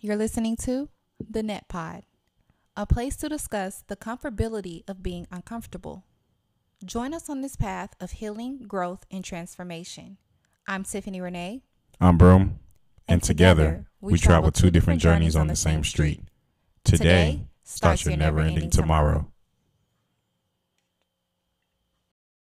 You're listening to The Net Pod, a place to discuss the comfortability of being uncomfortable. Join us on this path of healing, growth, and transformation. I'm Tiffany Renee. I'm Broom. And, together, we travel two different journeys on the same street. Today starts your never ending tomorrow.